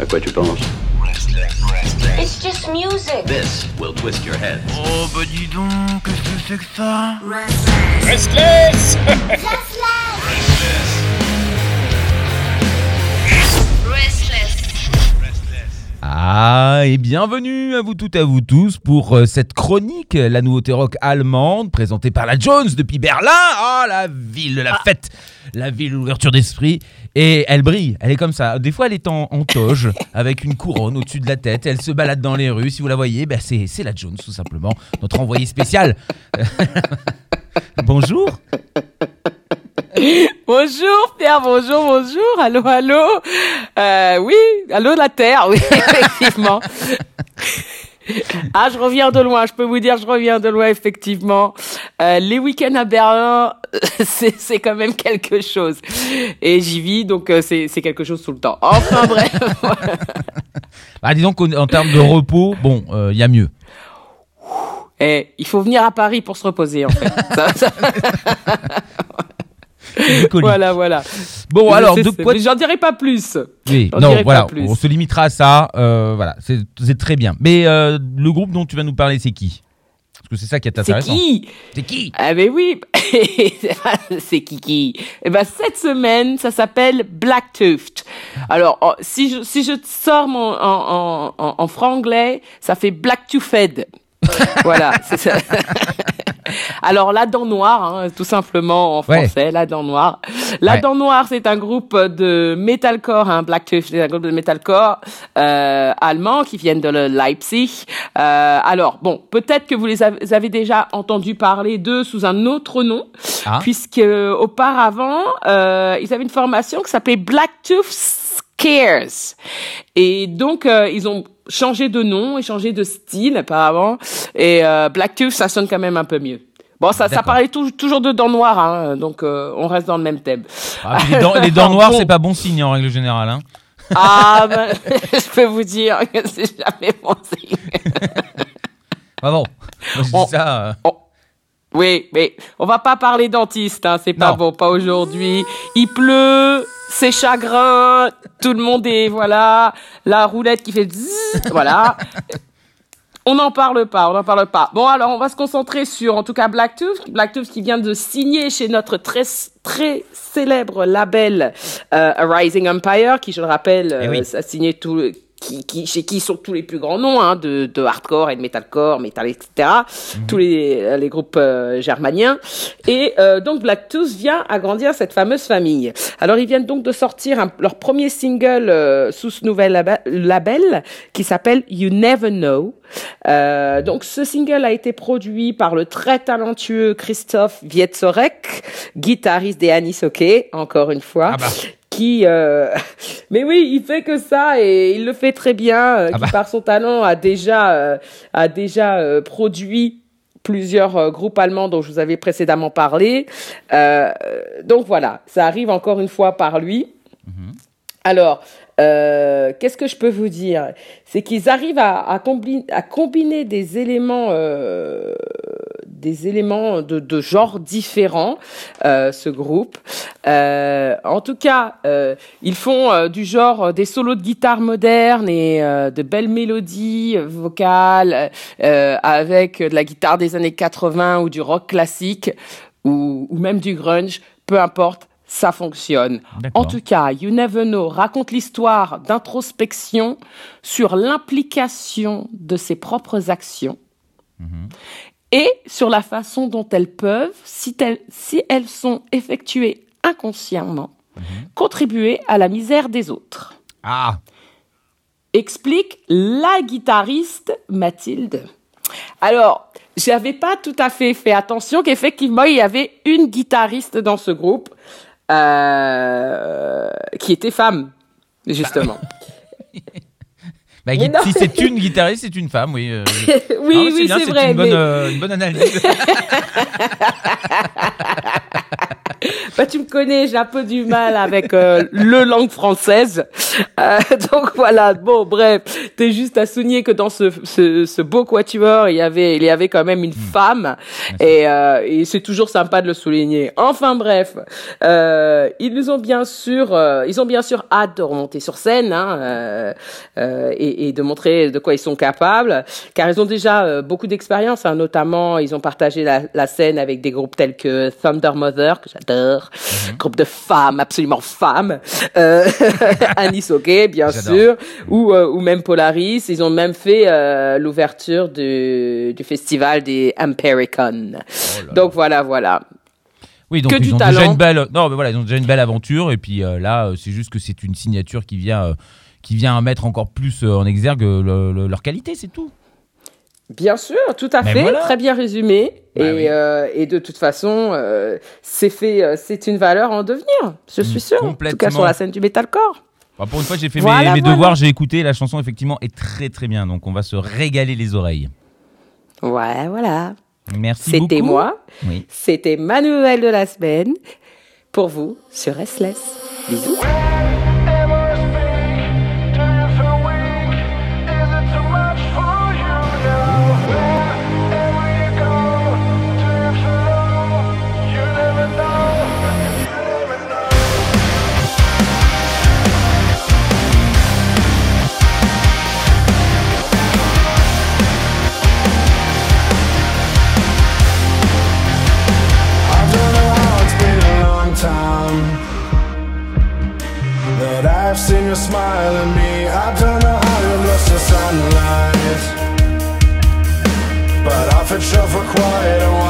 À quoi tu penses It's just music. This will twist your head. Oh bah dis donc, qu'est-ce que c'est que ça Restless Ah, et bienvenue à vous toutes et à vous tous pour euh, cette chronique, la nouveauté rock allemande, présentée par la Jones depuis Berlin. Ah, la ville de la fête, la ville de l'ouverture d'esprit. Et elle brille, elle est comme ça. Des fois, elle est en, toge, avec une couronne au-dessus de la tête. Elle se balade dans les rues. Si vous la voyez, ben c'est la Jones, tout simplement, notre envoyé spécial. Bonjour. Bonjour Pierre, bonjour, bonjour, allô, allô. Euh, oui, allô la Terre, oui, effectivement. Ah, je reviens de loin, je peux vous dire, je reviens de loin, effectivement. Euh, les week-ends à Berlin, c'est quand même quelque chose. Et j'y vis, donc euh, c'est quelque chose tout le temps. Enfin bref. Bah, disons qu'en en termes de repos, bon, il y a mieux. Eh, il faut venir à Paris pour se reposer, en fait. Ça- ça- Bucolique. voilà, voilà. Bon, alors, c'est- mais J'en dirai pas plus. Oui, non, voilà, on se limitera à ça. euh, voilà, c'est c'est très bien. Mais euh, le groupe dont tu vas nous parler, c'est qui? Parce que c'est ça qui est C'est intéressant. qui? C'est qui? Ah ben oui, c'est Kiki. Eh ben cette semaine, ça s'appelle Blacktooth. Alors oh, si je si je sors mon en en en, en franglais, ça fait Blacktoothed. voilà, c'est ça. Alors la dent noire, hein, tout simplement en Ouais. français, la dent noire. La Ouais. dent noire, c'est un groupe de metalcore, hein, Blacktooth, c'est un groupe de metalcore euh, allemand qui viennent de le Leipzig. Euh, alors bon, peut-être que vous les avez, déjà entendu parler d'eux sous un autre nom, Ah. puisque euh, auparavant euh, ils avaient une formation qui s'appelait Blacktooth Scares. Et donc, euh, ils ont changé de nom et changé de style, apparemment. Et euh, Blacktooth, ça sonne quand même un peu mieux. Bon, ça, ça parlait tou- toujours de dents noires, hein, donc euh, on reste dans le même thème. Ah, les, dents, les dents noires, c'est pas bon signe en règle générale. Hein. Ah, ben, je peux vous dire que c'est jamais bon signe. Ah bon, je dis On- ça. euh. Oui, mais on va pas parler dentiste, hein, c'est pas Non. bon, pas aujourd'hui. Il pleut, c'est chagrin, tout le monde est, voilà, la roulette qui fait zzz, voilà. On n'en parle pas, on n'en parle pas. Bon, alors on va se concentrer sur, en tout cas, Blacktooth. Blacktooth qui vient de signer chez notre très, très célèbre label euh, A Rising Empire, qui, je le rappelle, Eh oui. euh, a signé tout, le- qui, qui, chez qui sont tous les plus grands noms hein, de, de hardcore et de metalcore, metal, etc. Tous les, les groupes euh, germaniens. Et euh, donc Blacktooth vient agrandir cette fameuse famille. Alors ils viennent donc de sortir un- leur premier single euh, sous ce nouvel label qui s'appelle You Never Know. Euh, donc ce single a été produit par le très talentueux Christophe Vietzorek, guitariste des Anis Hockey, encore une fois Ah bah. Qui euh, mais oui il fait que ça et il le fait très bien euh, Ah qui bah. par son talent a déjà euh, a déjà produit plusieurs groupes allemands dont je vous avais précédemment parlé. Donc voilà ça arrive encore une fois par lui. Alors, euh, qu'est-ce que je peux vous dire? C'est qu'ils arrivent à, à, combi- à combiner des éléments, euh, des éléments de, de genres différents, euh, ce groupe. Euh, en tout cas, euh, ils font du genre des solos de guitare modernes et de belles mélodies vocales avec de la guitare des années 80 ou du rock classique ou, ou même du grunge, peu importe. Ça fonctionne. En tout cas, You Never Know raconte l'histoire d'introspection sur l'implication de ses propres actions et sur la façon dont elles peuvent, si elles, si elles sont effectuées inconsciemment, contribuer à la misère des autres. Ah, Explique la guitariste Mathilde. Alors, j'avais pas tout à fait fait attention qu'effectivement il y avait une guitariste dans ce groupe euh, qui était femme, justement. bah, si c'est une guitariste, c'est une femme, oui. euh, oui, ah, oui, bien, c'est vrai. Une bonne, mais- euh, une bonne analyse. bah, tu me connais, j'ai un peu du mal avec euh, le langue française. Euh, donc voilà, bon, bref, t'es juste à souligner que dans ce, ce, ce beau quatuor, il y avait, il y avait quand même une femme, et, euh, et c'est toujours sympa de le souligner. Enfin bref, euh, ils nous ont bien sûr, euh, ils ont bien sûr hâte de remonter sur scène hein, euh, euh, et, et de montrer de quoi ils sont capables, car ils ont déjà beaucoup d'expérience, hein, notamment ils ont partagé la, la scène avec des groupes tels que Thunder Mother, que j'adore, groupe de femmes, absolument femmes, euh, Anis Ok, bien sûr, ou, euh, ou même Polaris. Ils ont même fait euh, l'ouverture du, du festival des Ampericon. là Donc voilà, voilà. Oui, donc Que ils du ont déjà une belle. Non, mais voilà, ils ont déjà une belle aventure. Et puis euh, là, c'est juste que c'est une signature qui vient, euh, qui vient mettre encore plus en exergue le- le- leur qualité, c'est tout. Bien sûr, tout à Mais fait, voilà. très bien résumé. Bah et, oui. euh, et de toute façon, euh, c'est fait, euh, c'est une valeur en devenir. Je suis Mm, sûre. En tout cas sur la scène du metalcore. Bah, pour une fois, j'ai fait mes- Voilà, mes, voilà. devoirs, j'ai écouté. La chanson, effectivement, est très très bien. Donc, on va se régaler les oreilles. Ouais, voilà. Merci beaucoup. C'était moi. Oui. C'était ma nouvelle de la semaine pour vous sur Restless. Bisous. quiet. I want